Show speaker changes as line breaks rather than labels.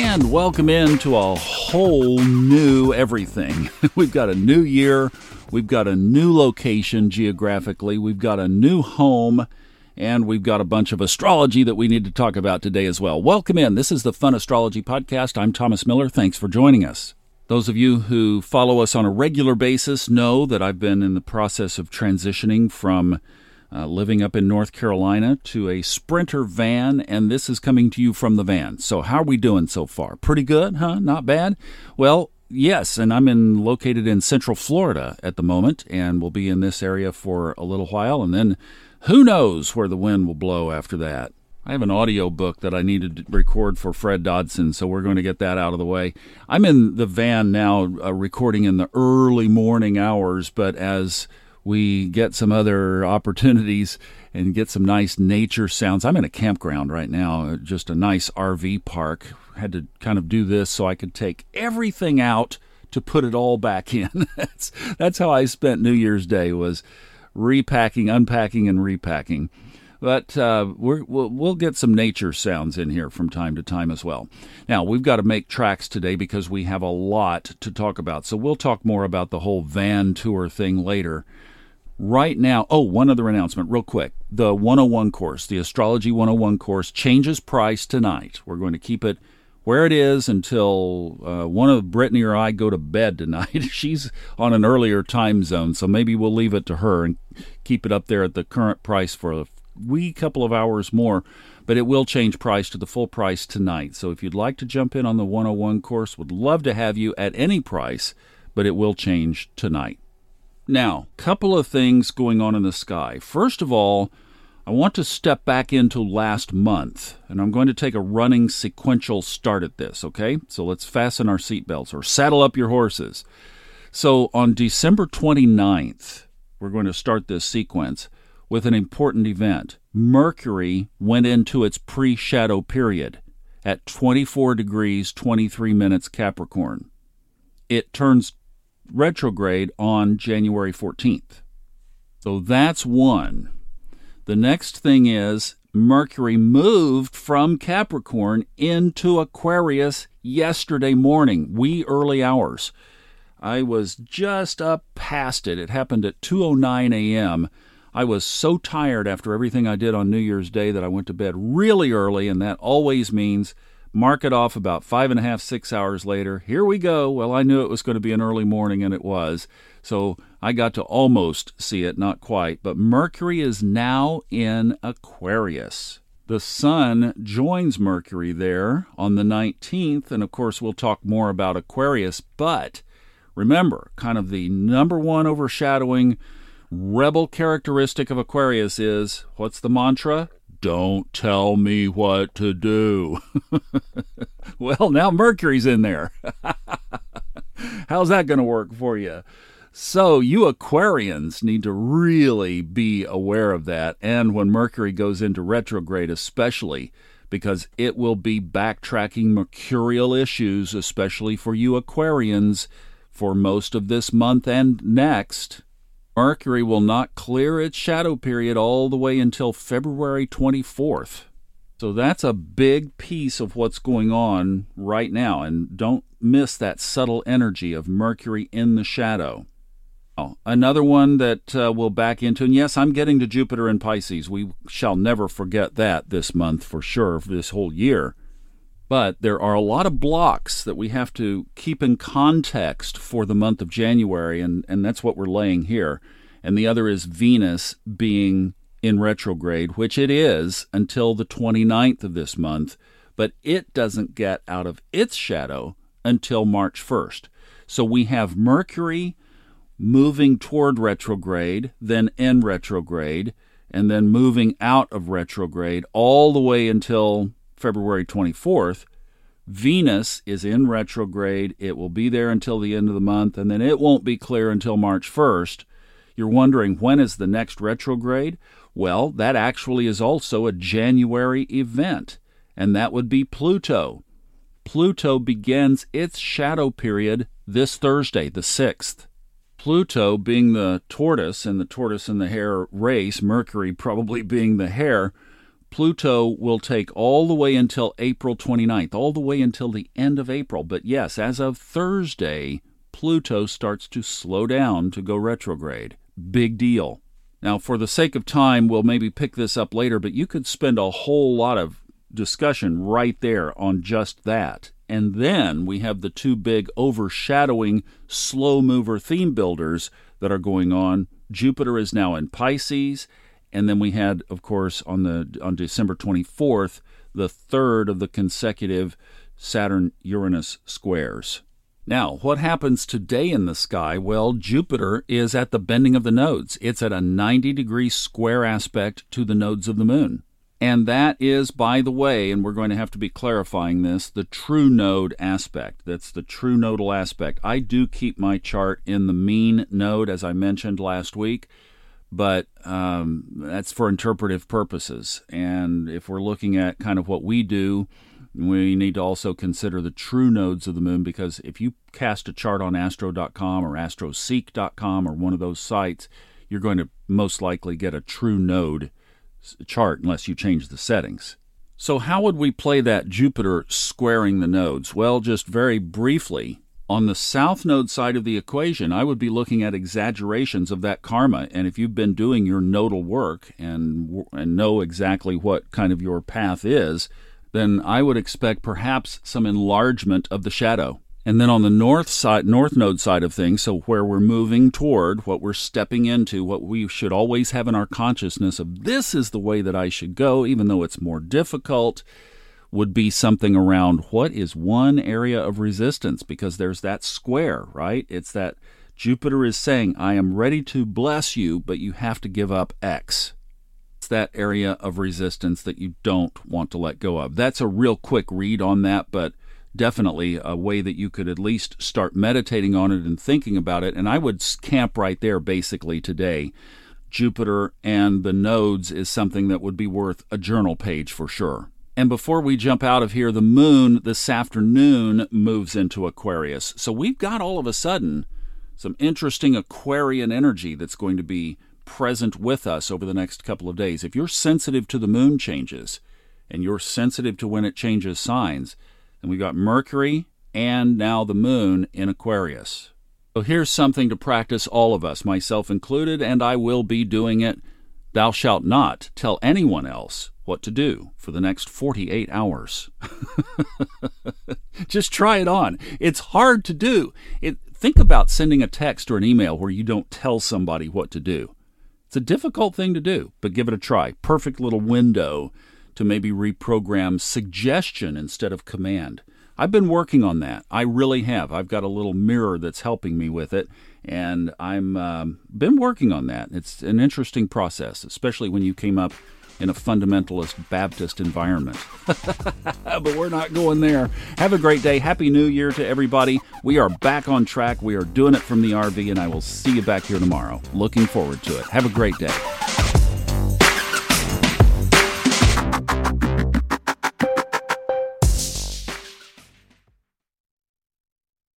And welcome into a whole new everything. We've got a new year, we've got a new location geographically, we've got a new home, and we've got a bunch of astrology that we need to talk about today as well. Welcome in. This is the Fun Astrology Podcast. I'm Thomas Miller. Thanks for joining us. Those of you who follow us on a regular basis know that I've been in the process of transitioning from uh, living up in North Carolina to a Sprinter van, and this is coming to you from the van. So, how are we doing so far? Pretty good, huh? Not bad? Well, yes, and I'm in located in Central Florida at the moment, and we'll be in this area for a little while, and then who knows where the wind will blow after that. I have an audio book that I need to record for Fred Dodson, so we're going to get that out of the way. I'm in the van now, uh, recording in the early morning hours, but as we get some other opportunities and get some nice nature sounds. I'm in a campground right now, just a nice RV park. Had to kind of do this so I could take everything out to put it all back in. that's that's how I spent New Year's Day was repacking, unpacking, and repacking. But uh, we will we'll get some nature sounds in here from time to time as well. Now, we've got to make tracks today because we have a lot to talk about. So we'll talk more about the whole van tour thing later right now. Oh, one other announcement, real quick. The 101 course, the Astrology 101 course, changes price tonight. We're going to keep it where it is until uh, one of Brittany or I go to bed tonight. She's on an earlier time zone, so maybe we'll leave it to her and keep it up there at the current price for a wee couple of hours more. But it will change price to the full price tonight. So if you'd like to jump in on the 101 course, would love to have you at any price, but it will change tonight. Now, couple of things going on in the sky. First of all, I want to step back into last month, and I'm going to take a running sequential start at this, okay? So let's fasten our seatbelts or saddle up your horses. So on December 29th, we're going to start this sequence with an important event. Mercury went into its pre shadow period at 24 degrees 23 minutes Capricorn. It turns retrograde on January 14th. So that's one. The next thing is Mercury moved from Capricorn into Aquarius yesterday morning, wee early hours. I was just up past it. It happened at 2:09 a.m. I was so tired after everything I did on New Year's Day that I went to bed really early, and that always means mark it off about five and a half, six hours later. Here we go. Well, I knew it was going to be an early morning, and it was. So I got to almost see it, not quite. But Mercury is now in Aquarius. The Sun joins Mercury there on the 19th, and of course, we'll talk more about Aquarius. But remember, kind of the number one overshadowing rebel characteristic of Aquarius is what's the mantra? Don't tell me what to do. well, now Mercury's in there. How's that going to work for you? So, you Aquarians need to really be aware of that. And when Mercury goes into retrograde, especially because it will be backtracking mercurial issues, especially for you Aquarians, for most of this month and next. Mercury will not clear its shadow period all the way until February 24th. So that's a big piece of what's going on right now. And don't miss that subtle energy of Mercury in the shadow. Oh, another one that uh, we'll back into, and yes, I'm getting to Jupiter in Pisces. We shall never forget that this month for sure, for this whole year. But there are a lot of blocks that we have to keep in context for the month of January, and, and that's what we're laying here. And the other is Venus being in retrograde, which it is until the 29th of this month, but it doesn't get out of its shadow until March 1st. So we have Mercury moving toward retrograde, then in retrograde, and then moving out of retrograde all the way until February 24th. Venus is in retrograde. It will be there until the end of the month, and then it won't be clear until March 1st. You're wondering when is the next retrograde? Well, that actually is also a January event, and that would be Pluto. Pluto begins its shadow period this Thursday, the 6th. Pluto being the tortoise and the tortoise and the hare race, Mercury probably being the hare, Pluto will take all the way until April 29th, all the way until the end of April. But yes, as of Thursday, Pluto starts to slow down to go retrograde. Big deal. Now, for the sake of time, we'll maybe pick this up later, but you could spend a whole lot of discussion right there on just that. And then we have the two big overshadowing slow mover theme builders that are going on. Jupiter is now in Pisces, and then we had, of course, on the on December 24th, the third of the consecutive Saturn Uranus squares. Now, what happens today in the sky? Well, Jupiter is at the bending of the nodes. It's at a 90 degree square aspect to the nodes of the moon. And that is, by the way, and we're going to have to be clarifying this, the true node aspect. That's the true nodal aspect. I do keep my chart in the mean node, as I mentioned last week, but um, that's for interpretive purposes. And if we're looking at kind of what we do, we need to also consider the true nodes of the moon because if you cast a chart on astro.com or astroseek.com or one of those sites, you're going to most likely get a true node chart unless you change the settings. So, how would we play that Jupiter squaring the nodes? Well, just very briefly, on the south node side of the equation, I would be looking at exaggerations of that karma. And if you've been doing your nodal work and, and know exactly what kind of your path is, then I would expect perhaps some enlargement of the shadow. And then on the north side, north node side of things, so where we're moving toward, what we're stepping into, what we should always have in our consciousness of this is the way that I should go, even though it's more difficult, would be something around what is one area of resistance? Because there's that square, right? It's that Jupiter is saying, I am ready to bless you, but you have to give up X It's that area of resistance that you don't want to let go of. That's a real quick read on that, but definitely a way that you could at least start meditating on it and thinking about it. And I would camp right there basically today. Jupiter and the nodes is something that would be worth a journal page for sure. And before we jump out of here, the moon this afternoon moves into Aquarius. So we've got all of a sudden some interesting Aquarian energy that's going to be present with us over the next couple of days. If you're sensitive to the moon changes and you're sensitive to when it changes signs, then we've got Mercury and now the moon in Aquarius. So here's something to practice all of us, myself included, and I will be doing it. Thou shalt not tell anyone else what to do for the next 48 hours. Just try it on. It's hard to do. It, think about sending a text or an email where you don't tell somebody what to do. It's a difficult thing to do, but give it a try. Perfect little window to maybe reprogram suggestion instead of command. I've been working on that. I really have. I've got a little mirror that's helping me with it, and I'm um, been working on that. It's an interesting process, especially when you came up in a fundamentalist Baptist environment. but we're not going there. Have a great day. Happy New Year to everybody. We are back on track. We are doing it from the RV, and I will see you back here tomorrow. Looking forward to it. Have a great day.